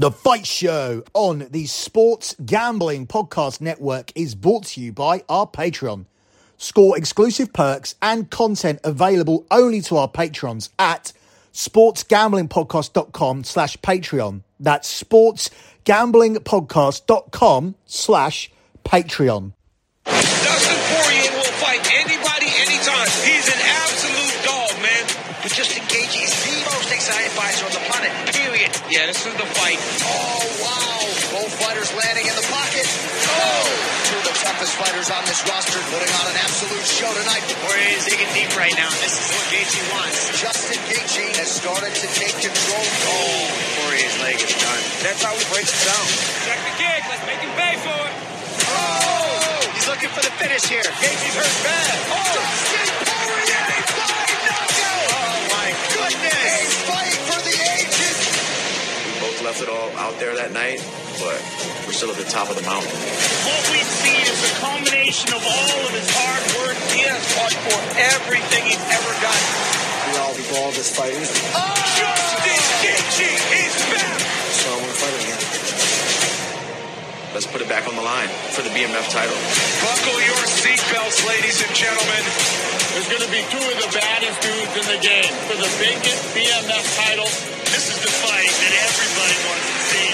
The Fight Show on the Sports Gambling Podcast Network is brought to you by our Patreon. Score exclusive perks and content available only to our patrons at sportsgamblingpodcast.com slash Patreon. That's sportsgamblingpodcast.com slash Patreon. Dustin Poirier will fight anybody, anytime. He's an absolute dog, man. But Justin Gaethje is the most exciting fighter on the planet. Period. Yeah, this is the fight. Oh wow! Both fighters landing in the pocket. Oh! Two of the toughest fighters on this roster putting on an absolute show tonight. Poirier is digging deep right now. This is what Gaethje wants. Justin Gaethje has started to take control. Oh, Poirier's leg is done. That's how he breaks it down. Check the kick. Let's make him pay for it. Oh! He's looking for the finish here. Gaethje's hurt bad. Dustin We it all out there that night, but we're still at the top of the mountain. What we've seen is the culmination of all of his hard work. He has fought for everything he's ever got. We all evolved as fighters, Justin Gaethje is back. so I want to fight again. Let's put it back on the line for the BMF title. Buckle your seatbelts, ladies and gentlemen. There's going to be two of the baddest dudes in the game. For the vacant BMF title, this is the fight that everybody wants to see.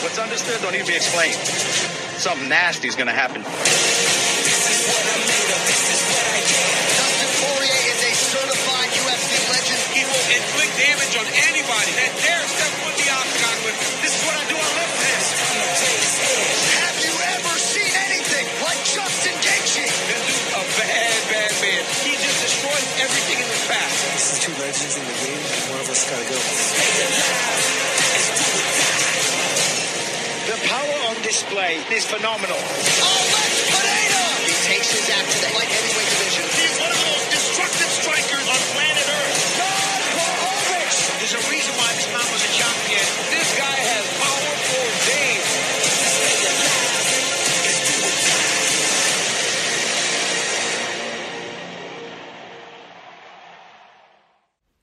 What's understood don't need to be explained. Something nasty is going to happen. Dustin Poirier is a certified UFC legend. He will inflict damage on anybody that dares step foot on display is phenomenal. Alex Pereira! He takes his act to the light heavyweight division. He's one of the most destructive strikers on planet Earth. Jan Blachowicz! There's a reason why this man was a champion. This guy has power for days.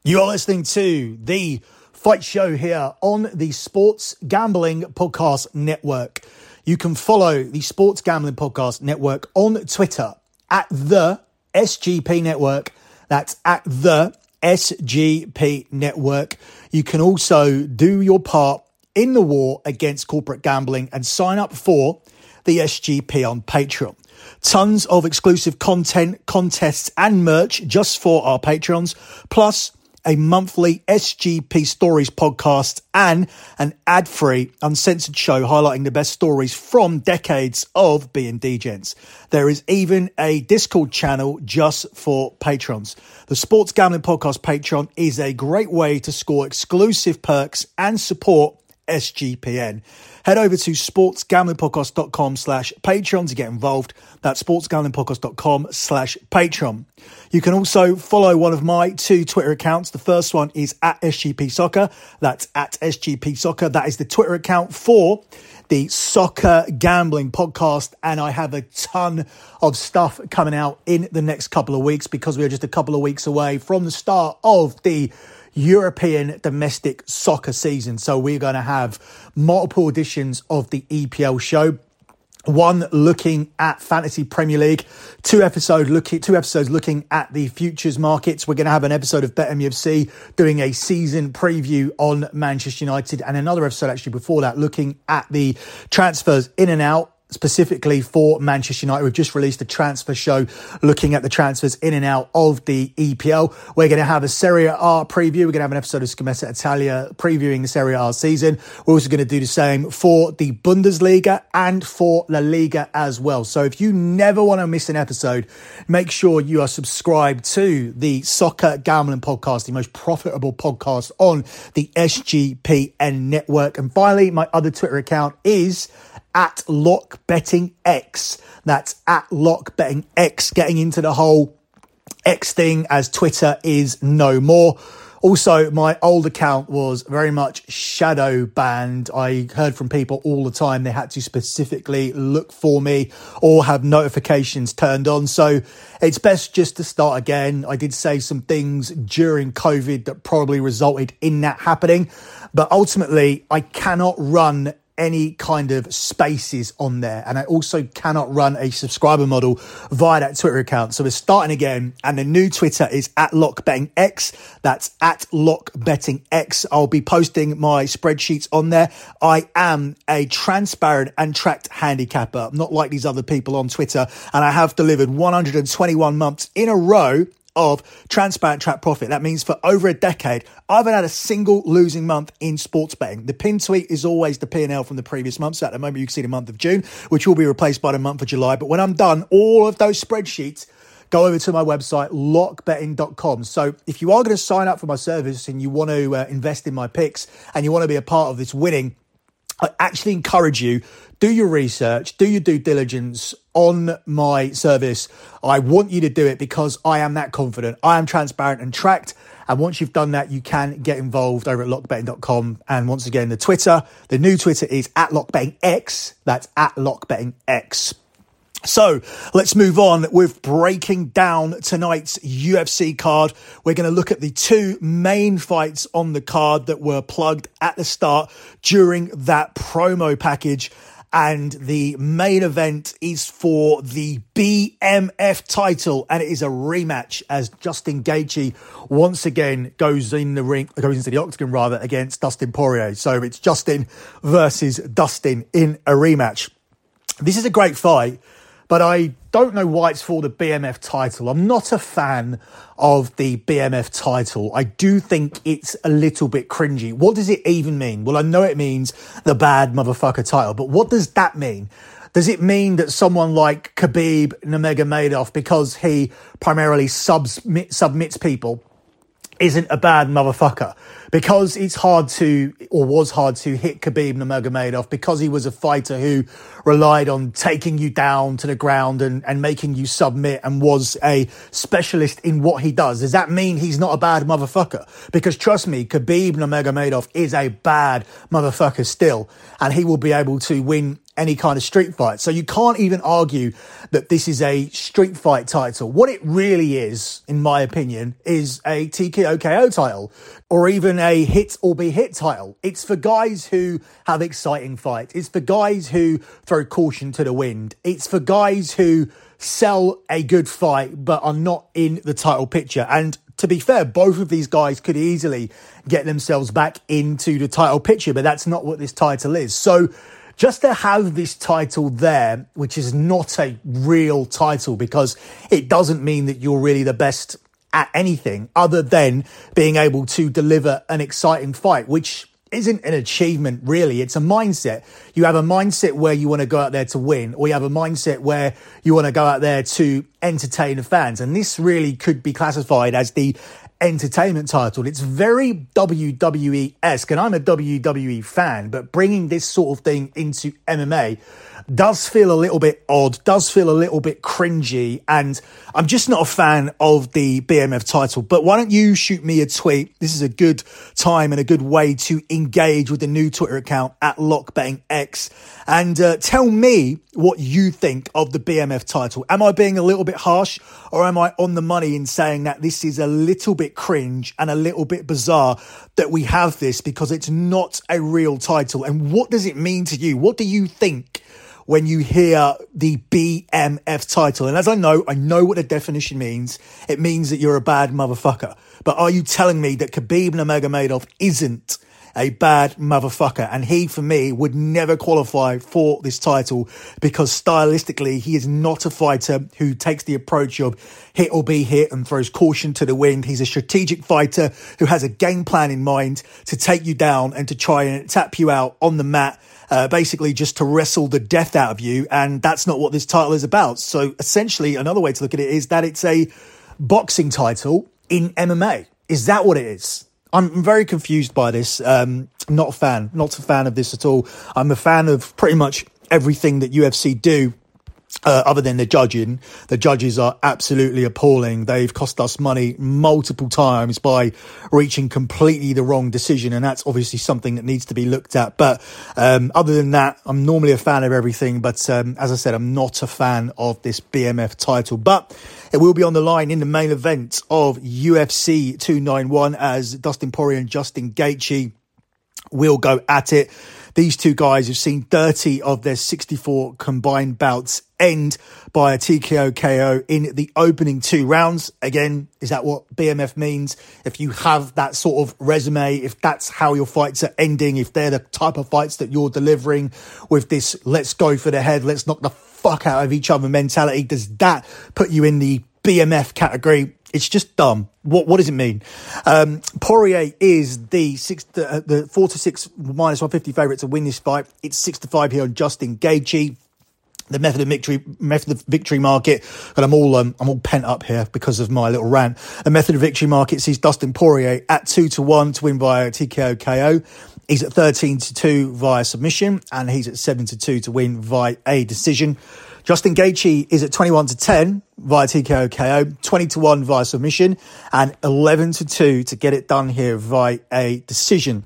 You are listening to the Fight Show here on the Sports Gambling Podcast Network. You can follow the Sports Gambling Podcast Network on Twitter at the SGP Network. That's at the SGP Network. You can also do your part in the war against corporate gambling and sign up for the SGP on Patreon. Tons of exclusive content, contests, and merch just for our patrons, plus a monthly SGP Stories podcast and an ad-free, uncensored show highlighting the best stories from decades of B&D gents. There is even a Discord channel just for patrons. The Sports Gambling Podcast Patreon is a great way to score exclusive perks and support SGPN. Head over to sportsgamblingpodcast.com slash Patreon to get involved. That's sportsgamblingpodcast.com slash Patreon. You can also follow one of my two Twitter accounts. The first one is at SGP Soccer. That's at SGP Soccer. That is the Twitter account for the Soccer Gambling Podcast. And I have a ton of stuff coming out in the next couple of weeks because we are just a couple of weeks away from the start of the European domestic soccer season. So we're going to have multiple editions of the EPL show. One looking at fantasy Premier League, two episode looking two episodes looking at the futures markets. We're going to have an episode of BetMUFC doing a season preview on Manchester United, and another episode actually before that looking at the transfers in and out specifically for Manchester United. We've just released a transfer show looking at the transfers in and out of the EPL. We're going to have a Serie A preview. We're going to have an episode of Scommessa Italia previewing the Serie A season. We're also going to do the same for the Bundesliga and for La Liga as well. So if you never want to miss an episode, make sure you are subscribed to the Soccer Gambling Podcast, the most profitable podcast on the SGPN network. And finally, my other Twitter account is at Lock Betting X. That's at Lock Betting X, getting into the whole X thing as Twitter is no more. Also, my old account was very much shadow banned. I heard from people all the time they had to specifically look for me or have notifications turned on. So it's best just to start again. I did say some things during COVID that probably resulted in that happening, but ultimately, I cannot run any kind of spaces on there. And I also cannot run a subscriber model via that Twitter account. So we're starting again. And the new Twitter is at LockBettingX. That's at LockBettingX. I'll be posting my spreadsheets on there. I am a transparent and tracked handicapper, not like these other people on Twitter. And I have delivered 121 months in a row of transparent track profit. That means for over a decade, I haven't had a single losing month in sports betting. The pin tweet is always the P&L from the previous month. So at the moment, you can see the month of June, which will be replaced by the month of July. But when I'm done, all of those spreadsheets go over to my website, lockbetting.com. So if you are going to sign up for my service and you want to uh, invest in my picks and you want to be a part of this winning, I actually encourage you do your research, do your due diligence on my service. I want you to do it because I am that confident. I am transparent and tracked. And once you've done that, you can get involved over at lockbetting.com. And once again, the Twitter, the new Twitter is at lockbettingx. That's at lockbettingx. So let's move on with breaking down tonight's UFC card. We're going to look at the two main fights on the card that were plugged at the start during that promo package. And the main event is for the BMF title, and it is a rematch as Justin Gaethje once again goes in the ring, goes into the octagon rather against Dustin Poirier. So it's Justin versus Dustin in a rematch. This is a great fight but I don't know why it's for the BMF title. I'm not a fan of the BMF title. I do think it's a little bit cringy. What does it even mean? Well, I know it means the bad motherfucker title, but what does that mean? Does it mean that someone like Khabib Nurmagomedov, because he primarily submit, submits people, isn't a bad motherfucker because it's hard to or was hard to hit Khabib Nurmagomedov because he was a fighter who relied on taking you down to the ground and, and making you submit and was a specialist in what he does. Does that mean he's not a bad motherfucker? Because trust me, Khabib Nurmagomedov is a bad motherfucker still and he will be able to win any kind of street fight. So you can't even argue that this is a street fight title. What it really is, in my opinion, is a TKO KO title or even a hit or be hit title. It's for guys who have exciting fights. It's for guys who throw caution to the wind. It's for guys who sell a good fight but are not in the title picture. And to be fair, both of these guys could easily get themselves back into the title picture, but that's not what this title is. So just to have this title there, which is not a real title because it doesn't mean that you're really the best at anything other than being able to deliver an exciting fight, which isn't an achievement really. It's a mindset. You have a mindset where you want to go out there to win, or you have a mindset where you want to go out there to entertain the fans. And this really could be classified as the entertainment title. It's very WWE esque, and I'm a WWE fan, but bringing this sort of thing into MMA does feel a little bit odd, does feel a little bit cringy, and I'm just not a fan of the BMF title. But why don't you shoot me a tweet? This is a good time and a good way to engage with the new Twitter account at LockBettingX and uh, tell me what you think of the BMF title. Am I being a little bit harsh or am I on the money in saying that this is a little bit cringe and a little bit bizarre that we have this because it's not a real title? And what does it mean to you? What do you think? When you hear the BMF title. And as I know, I know what the definition means. It means that you're a bad motherfucker. But are you telling me that Khabib Nurmagomedov isn't a bad motherfucker. And he, for me, would never qualify for this title because stylistically, he is not a fighter who takes the approach of hit or be hit and throws caution to the wind. He's a strategic fighter who has a game plan in mind to take you down and to try and tap you out on the mat. Uh, basically just to wrestle the death out of you. And that's not what this title is about. So essentially, another way to look at it is that it's a boxing title in MMA. Is that what it is? I'm very confused by this. Um, not a fan, not a fan of this at all. I'm a fan of pretty much everything that UFC do. Uh, other than the judging, the judges are absolutely appalling. They've cost us money multiple times by reaching completely the wrong decision, and that's obviously something that needs to be looked at. But um, other than that, I'm normally a fan of everything. But um, as I said, I'm not a fan of this BMF title. But it will be on the line in the main event of UFC 291 as Dustin Poirier and Justin Gaethje will go at it. These two guys have seen 30 of their 64 combined bouts end by a TKO KO in the opening two rounds. Again, is that what BMF means? If you have that sort of resume, if that's how your fights are ending, if they're the type of fights that you're delivering with this let's go for the head, let's knock the fuck out of each other mentality, does that put you in the BMF category? It's just dumb. What what does it mean? Um, Poirier is the six, the, uh, the four to six minus one fifty favorite to win this fight. It's six to five here on Justin Gaethje. The method of victory, method of victory market, and I'm all um, I'm all pent up here because of my little rant. The method of victory market sees Dustin Poirier at two to one to win via TKO KO. He's at thirteen to two via submission, and he's at seven to two to win via a decision. Justin Gaethje is at 21 to 10 via TKO KO, 20 to 1 via submission, and 11 to 2 to get it done here via a decision.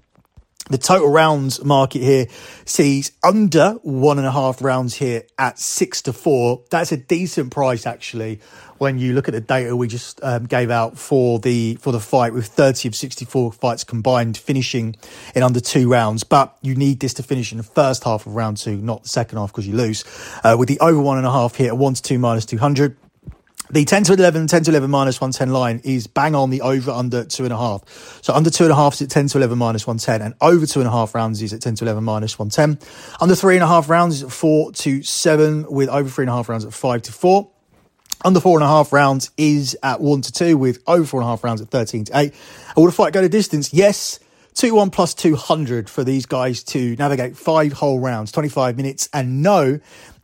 The total rounds market here sees under one and a half rounds here at six to four. That's a decent price actually when you look at the data we just um, gave out for the for the fight with 30 of 64 fights combined finishing in under two rounds but you need this to finish in the first half of round two not the second half because you lose uh, with the over one and a half here at 1 to 2 minus 200 the 10 to 11, 10 to 11 minus 110 line is bang on the over under two and a half. So under two and a half is at 10 to 11 minus 110 and over two and a half rounds is at 10 to 11 minus 110. Under three and a half rounds is at four to seven with over three and a half rounds at five to four. Under four and a half rounds is at one to two, with over four and a half rounds at 13 to eight. And will the fight go to distance? Yes. 2 1 plus 200 for these guys to navigate five whole rounds, 25 minutes, and no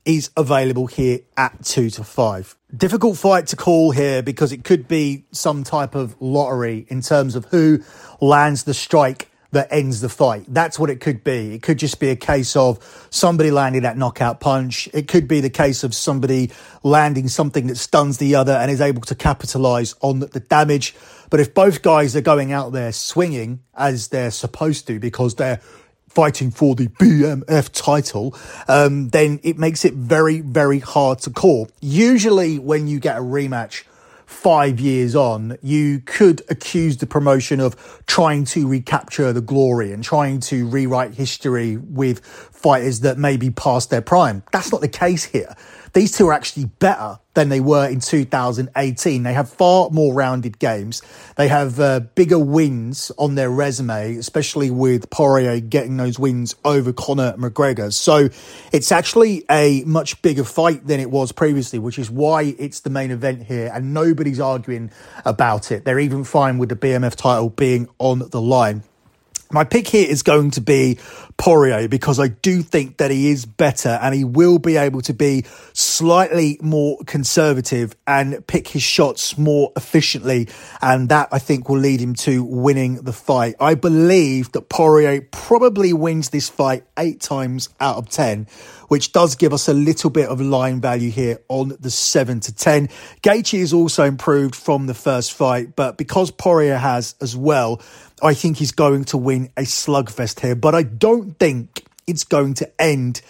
is available here at 2 to 5. Difficult fight to call here because it could be some type of lottery in terms of who lands the strike that ends the fight. That's what it could be. It could just be a case of somebody landing that knockout punch. It could be the case of somebody landing something that stuns the other and is able to capitalize on the damage. But if both guys are going out there swinging as they're supposed to because they're fighting for the BMF title, um, then it makes it very, very hard to call. Usually when you get a rematch, five years on, you could accuse the promotion of trying to recapture the glory and trying to rewrite history with fighters that may be past their prime. That's not the case here. These two are actually better than they were in 2018. They have far more rounded games. They have uh, bigger wins on their resume, especially with Poirier getting those wins over Conor McGregor. So it's actually a much bigger fight than it was previously, which is why it's the main event here and nobody's arguing about it. They're even fine with the BMF title being on the line. My pick here is going to be Poirier because I do think that he is better and he will be able to be slightly more conservative and pick his shots more efficiently. And that I think will lead him to winning the fight. I believe that Poirier probably wins this fight eight times out of 10 which does give us a little bit of line value here on the 7 to 10. Gaethje is also improved from the first fight, but because Poirier has as well, I think he's going to win a slugfest here, but I don't think it's going to end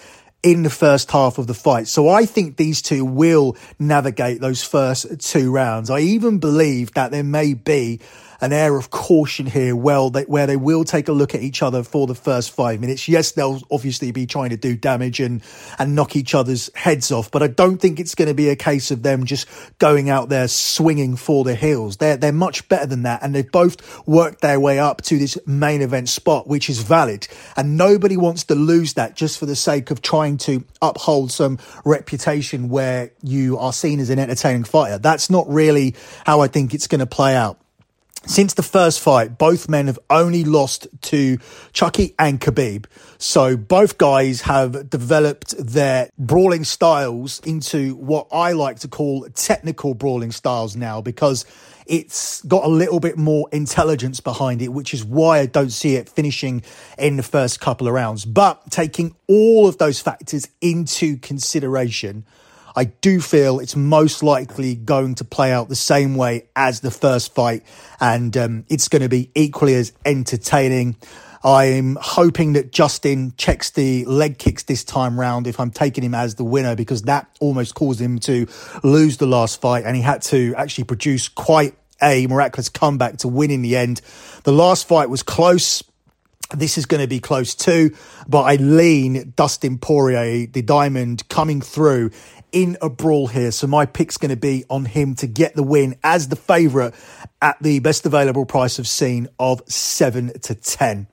in the first half of the fight. So I think these two will navigate those first two rounds. I even believe that there may be an air of caution here well they, where they will take a look at each other for the first five minutes. Yes they'll obviously be trying to do damage and and knock each other's heads off but i don't think it's going to be a case of them just going out there swinging for the heels they're they're much better than that and they've both worked their way up to this main event spot which is valid. And nobody wants to lose that just for the sake of trying to uphold some reputation where you are seen as an entertaining fighter. That's not really how i think it's going to play out since the first fight, both men have only lost to Chucky and Khabib. So both guys have developed their brawling styles into what I like to call technical brawling styles now because it's got a little bit more intelligence behind it, which is why I don't see it finishing in the first couple of rounds. But taking all of those factors into consideration, I do feel it's most likely going to play out the same way as the first fight, and um, it's going to be equally as entertaining. I'm hoping that Justin checks the leg kicks this time round if I'm taking him as the winner because that almost caused him to lose the last fight and he had to actually produce quite a miraculous comeback to win in the end. The last fight was close. This is going to be close too, but I lean Dustin Poirier, the diamond, coming through in a brawl here. So my pick's going to be on him to get the win as the favourite at the best available price of scene of 7 to 10.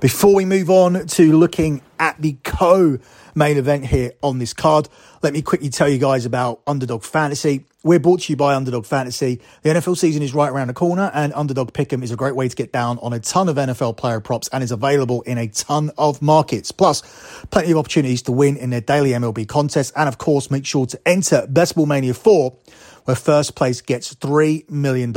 Before we move on to looking at the co main event here on this card, let me quickly tell you guys about Underdog Fantasy. We're brought to you by Underdog Fantasy. The NFL season is right around the corner, and Underdog Pick'em is a great way to get down on a ton of NFL player props and is available in a ton of markets. Plus, plenty of opportunities to win in their daily MLB contests, and of course, make sure to enter Best Ball Mania 4 where first place gets $3 million.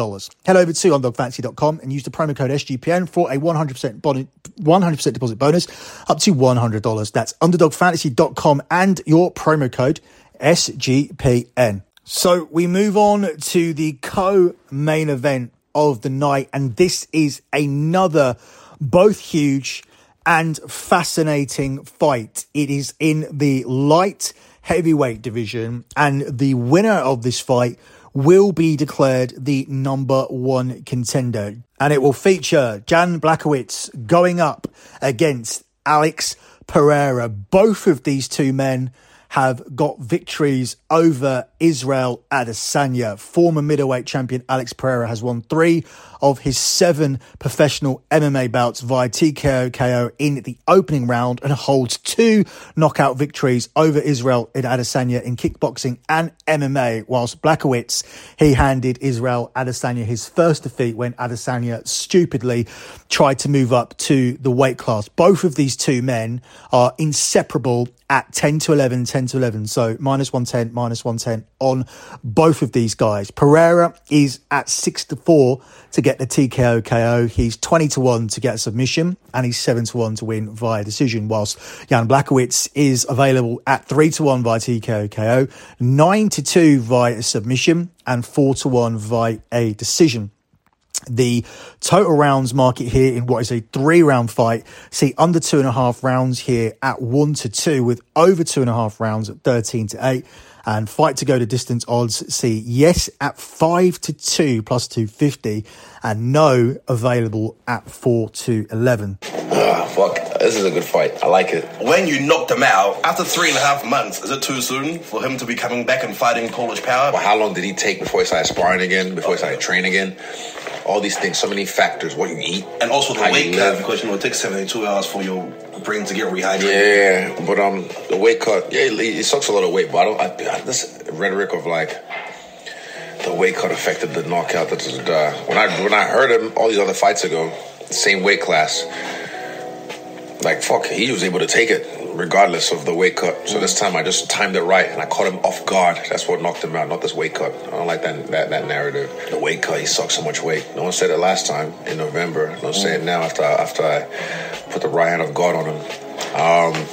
Head over to underdogfantasy.com and use the promo code SGPN for a 100%, bon- 100% deposit bonus up to $100. That's underdogfantasy.com and your promo code SGPN. So we move on to the co main event of the night, and this is another both huge and fascinating fight. It is in the light heavyweight division, and the winner of this fight will be declared the number one contender. And it will feature Jan Blachowicz going up against Alex Pereira. Both of these two men have got victories over Israel Adesanya. Former middleweight champion Alex Pereira has won three of his seven professional MMA bouts via TKO KO in the opening round and holds two knockout victories over Israel Adesanya in kickboxing and MMA. Whilst Blachowicz, he handed Israel Adesanya his first defeat when Adesanya stupidly tried to move up to the weight class. Both of these two men are inseparable at 10 to 11, 10 to 11. So minus 110, minus 110 on both of these guys. Pereira is at 6 to 4 to get the TKO KO. He's 20 to 1 to get a submission and he's 7 to 1 to win via decision. Whilst Jan Blachowicz is available at 3 to 1 via TKO KO, 9 to 2 via submission and 4 to 1 via a decision the total rounds market here in what is a three round fight. See under two and a half rounds here at one to two with over two and a half rounds at 13 to eight and fight to go to distance odds. See yes at five to two plus 250 and no available at four to 11. Ah, fuck. This is a good fight. I like it. When you knocked him out after three and a half months, is it too soon for him to be coming back and fighting Polish power? Well, how long did he take before he started sparring again? Before he started training again? All these things, so many factors. What you eat, And also the weight cut, because you know it takes 72 hours for your brain to get rehydrated. Yeah, yeah, but um, the weight cut. Yeah, it, it sucks a lot of weight. But I don't. I, this rhetoric of like the weight cut affected the knockout. That is, uh, when I when I heard him all these other fights ago, same weight class. Like fuck, he was able to take it regardless of the weight cut. So this time I just timed it right and I caught him off guard. That's what knocked him out, not this weight cut. I don't like that that, that narrative. The weight cut, he sucked so much weight. No one said it last time in November. No one say it now after after I put the right hand of God on him. Um,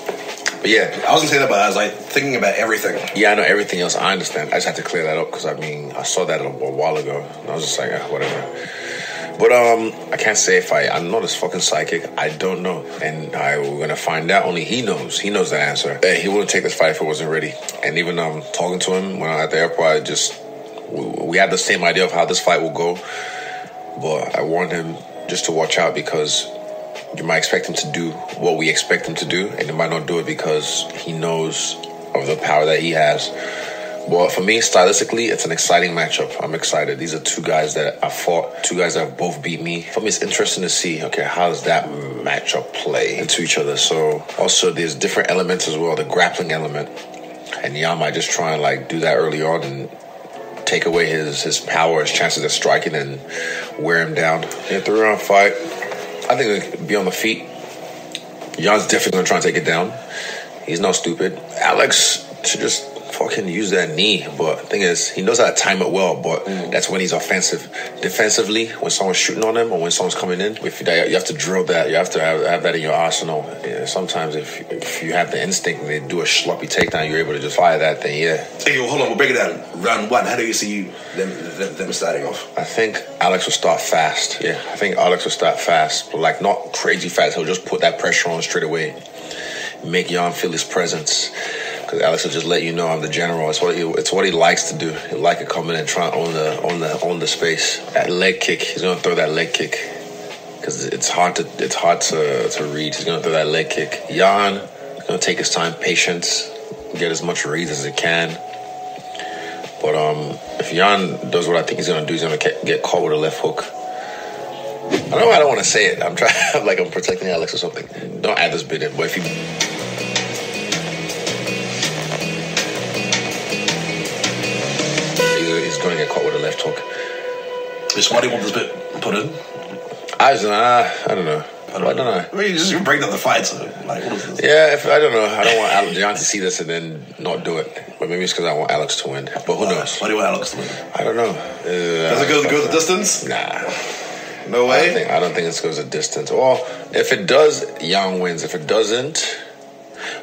but yeah, I wasn't saying that, but I was like thinking about everything. yeah, I know everything else. I understand. I just had to clear that up because I mean, I saw that a, a while ago, and I was just like, ah, whatever. But um, I can't say if I. I'm not as fucking psychic. I don't know, and I we're gonna find out. Only he knows. He knows the answer. Hey, he wouldn't take this fight if it wasn't ready. And even um, talking to him when I at the airport, I just we, we had the same idea of how this fight will go. But I warned him just to watch out because you might expect him to do what we expect him to do, and he might not do it because he knows of the power that he has. Well, for me, stylistically, it's an exciting matchup. I'm excited. These are two guys that I fought, two guys that have both beat me. For me, it's interesting to see, okay, how does that matchup play into each other? So, also, there's different elements as well, the grappling element. And Jan might just try and, like, do that early on and take away his, his power, his chances of striking and wear him down. In a three round fight, I think it could be on the feet. Jan's definitely to try and take it down. He's not stupid. Alex should just fucking use that knee. But thing is, he knows how to time it well. But mm. that's when he's offensive. Defensively, when someone's shooting on him or when someone's coming in, if you, you have to drill that. You have to have, have that in your arsenal. Yeah, sometimes if if you have the instinct and they do a sloppy takedown, you're able to just fire that thing. Yeah. Hey, yo, hold on. We'll break it down. Round one. How do you see them, them, them starting off? I think Alex will start fast. Yeah, I think Alex will start fast, but like not crazy fast. He'll just put that pressure on straight away, make Jan feel his presence. Because Alex will just let you know I'm the general. It's what he, it's what he likes to do. He like to come in and try and own the on the on the space. That leg kick, he's gonna throw that leg kick because it's hard to it's hard to to read. He's gonna throw that leg kick. Jan is gonna take his time, patience, get as much reads as he can. But um, if Jan does what I think he's gonna do, he's gonna get, get caught with a left hook. I don't know why I don't want to say it. I'm trying like I'm protecting Alex or something. Don't add this bit in, but if you left hook. Is you want this bit put in? I just, uh, I don't know. I don't, know. I mean, you just break down the fight. So, like, what is this? Yeah, if, I don't know. I don't want Alex John to see this and then not do it. But maybe it's because I want Alex to win. But who knows? Why do you want Alex to win? I don't know. Uh, Does it go, go the distance? Nah. No I way. don't think, I don't think this goes a distance. Or if it does, Jan wins. If it doesn't,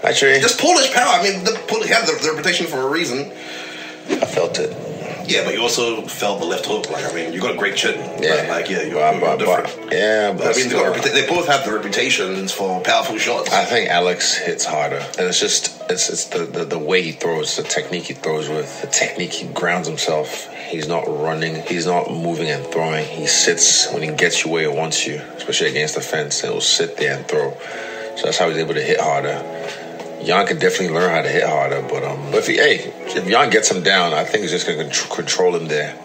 actually, Just Polish power. I mean, the Polish have the, the reputation for a reason. I felt it. Yeah, but you also felt the left hook. Like, I mean, you got a great chin. Yeah. Like, yeah, you're, But- you're but- different. but- yeah, but I mean, they, reputa- they both have the reputations for powerful shots. I think Alex hits harder, and it's just it's it's the, the the way he throws, the technique he throws with, the technique he grounds himself. He's not running, he's not moving and throwing. He sits when he gets you where he wants you, especially against the fence. He'll sit there and throw. So that's how he's able to hit harder. Jan can definitely learn how to hit harder, but um, but if he, hey, if Jan gets him down, I think he's just gonna contr- control him there.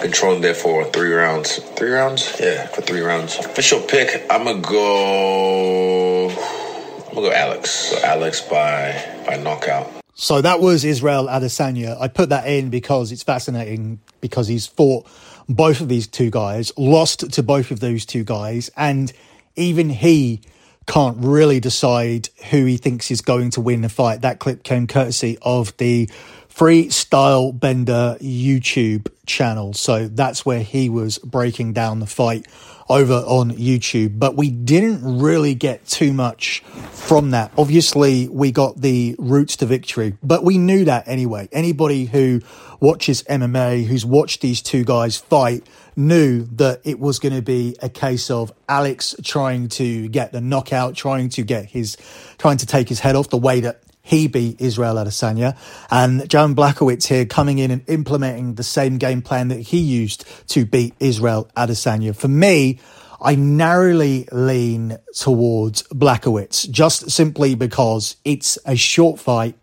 Control him there for three rounds. Three rounds? Yeah, for three rounds. Official pick, I'm gonna go. I'm gonna go Alex. So Alex by by knockout. So that was Israel Adesanya. I put that in because it's fascinating because he's fought both of these two guys, lost to both of those two guys, and even he can't really decide who he thinks is going to win the fight. That clip came courtesy of the Freestyle Bender YouTube channel. So that's where he was breaking down the fight over on YouTube. But we didn't really get too much from that. Obviously, we got the routes to victory, but we knew that anyway. Anybody who watches MMA, who's watched these two guys fight, knew that it was going to be a case of Alex trying to get the knockout, trying to get his, trying to take his head off the way that he beat Israel Adesanya, and Jan Blachowicz here coming in and implementing the same game plan that he used to beat Israel Adesanya. For me, I narrowly lean towards Blachowicz just simply because it's a short fight.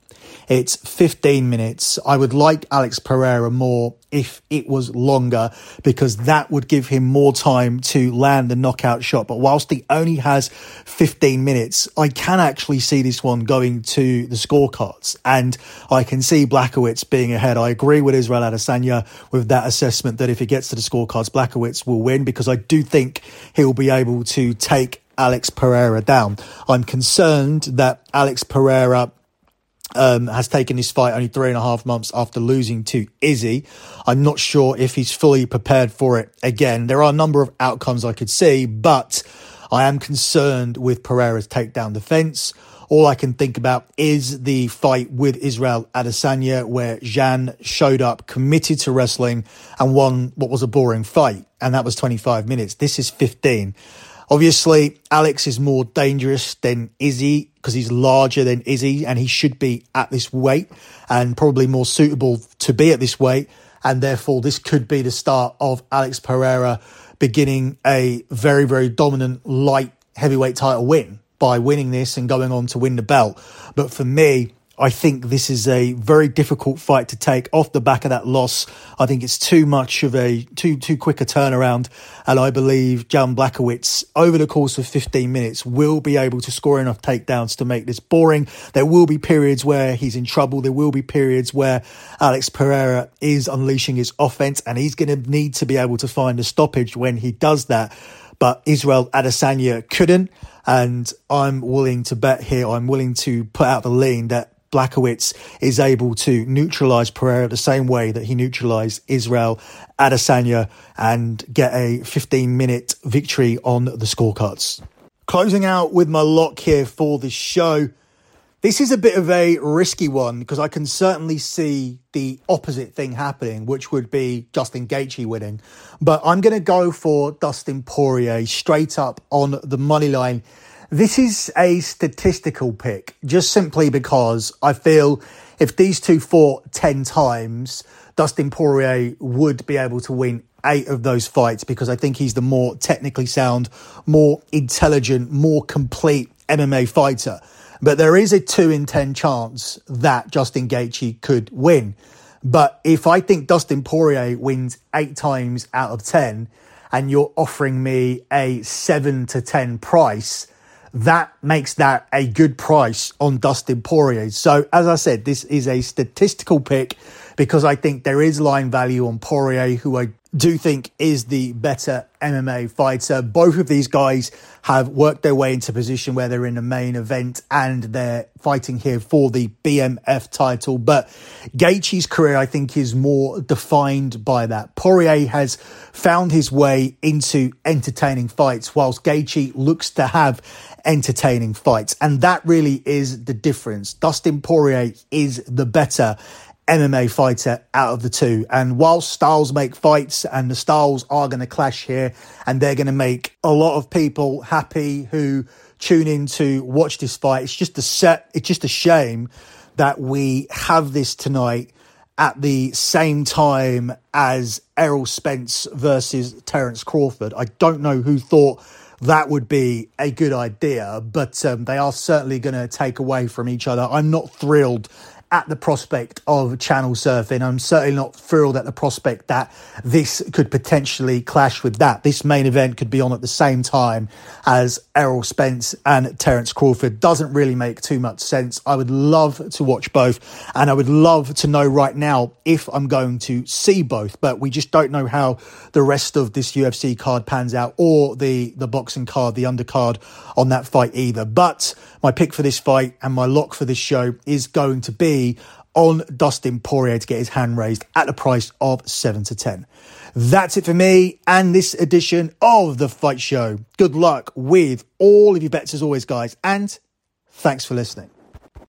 It's 15 minutes. I would like Alex Pereira more if it was longer because that would give him more time to land the knockout shot. But whilst he only has 15 minutes, I can actually see this one going to the scorecards and I can see Blachowicz being ahead. I agree with Israel Adesanya with that assessment that if it gets to the scorecards, Blachowicz will win because I do think he'll be able to take Alex Pereira down. I'm concerned that Alex Pereira um, has taken this fight only three and a half months after losing to Izzy. I'm not sure if he's fully prepared for it again. There are a number of outcomes I could see, but I am concerned with Pereira's takedown defense. All I can think about is the fight with Israel Adesanya, where Jan showed up, committed to wrestling, and won what was a boring fight. And that was 25 minutes. This is 15. Obviously, Alex is more dangerous than Izzy because he's larger than Izzy and he should be at this weight and probably more suitable to be at this weight. And therefore, this could be the start of Alex Pereira beginning a very, very dominant light heavyweight title win by winning this and going on to win the belt. But for me, I think this is a very difficult fight to take off the back of that loss. I think it's too much of a too too quick a turnaround, and I believe Jan Blachowicz over the course of 15 minutes will be able to score enough takedowns to make this boring. There will be periods where he's in trouble. There will be periods where Alex Pereira is unleashing his offense, and he's going to need to be able to find a stoppage when he does that. But Israel Adesanya couldn't, and I'm willing to bet here. I'm willing to put out the lean that Blachowicz is able to neutralize Pereira the same way that he neutralized Israel Adesanya and get a 15 minute victory on the scorecards. Closing out with my lock here for the show. This is a bit of a risky one because I can certainly see the opposite thing happening, which would be Justin Gaethje winning. But I'm going to go for Dustin Poirier straight up on the money line. This is a statistical pick, just simply because I feel if these two fought 10 times, Dustin Poirier would be able to win eight of those fights because I think he's the more technically sound, more intelligent, more complete MMA fighter. But there is a two in 10 chance that Justin Gaethje could win. But if I think Dustin Poirier wins eight times out of 10 and you're offering me a seven to 10 price, that makes that a good price on Dustin Poirier. So, as I said, this is a statistical pick because I think there is line value on Poirier, who I do think is the better MMA fighter. Both of these guys have worked their way into position where they're in the main event and they're fighting here for the BMF title. But Gaethje's career, I think, is more defined by that. Poirier has found his way into entertaining fights, whilst Gaethje looks to have entertaining fights. And that really is the difference. Dustin Poirier is the better MMA fighter out of the two. And while styles make fights and the styles are going to clash here and they're going to make a lot of people happy who tune in to watch this fight, it's just a set, it's just a shame that we have this tonight at the same time as Errol Spence versus Terence Crawford. I don't know who thought that would be a good idea, but um, they are certainly going to take away from each other. I'm not thrilled at the prospect of channel surfing. I'm certainly not thrilled at the prospect that this could potentially clash with that. This main event could be on at the same time as Errol Spence and Terence Crawford. Doesn't really make too much sense. I would love to watch both, and I would love to know right now if I'm going to see both, but we just don't know how the rest of this UFC card pans out or the, the boxing card, the undercard on that fight either. But my pick for this fight and my lock for this show is going to be on Dustin Poirier to get his hand raised at the price of 7 to 10. That's it for me and this edition of The Fight Show. Good luck with all of your bets as always, guys, and thanks for listening.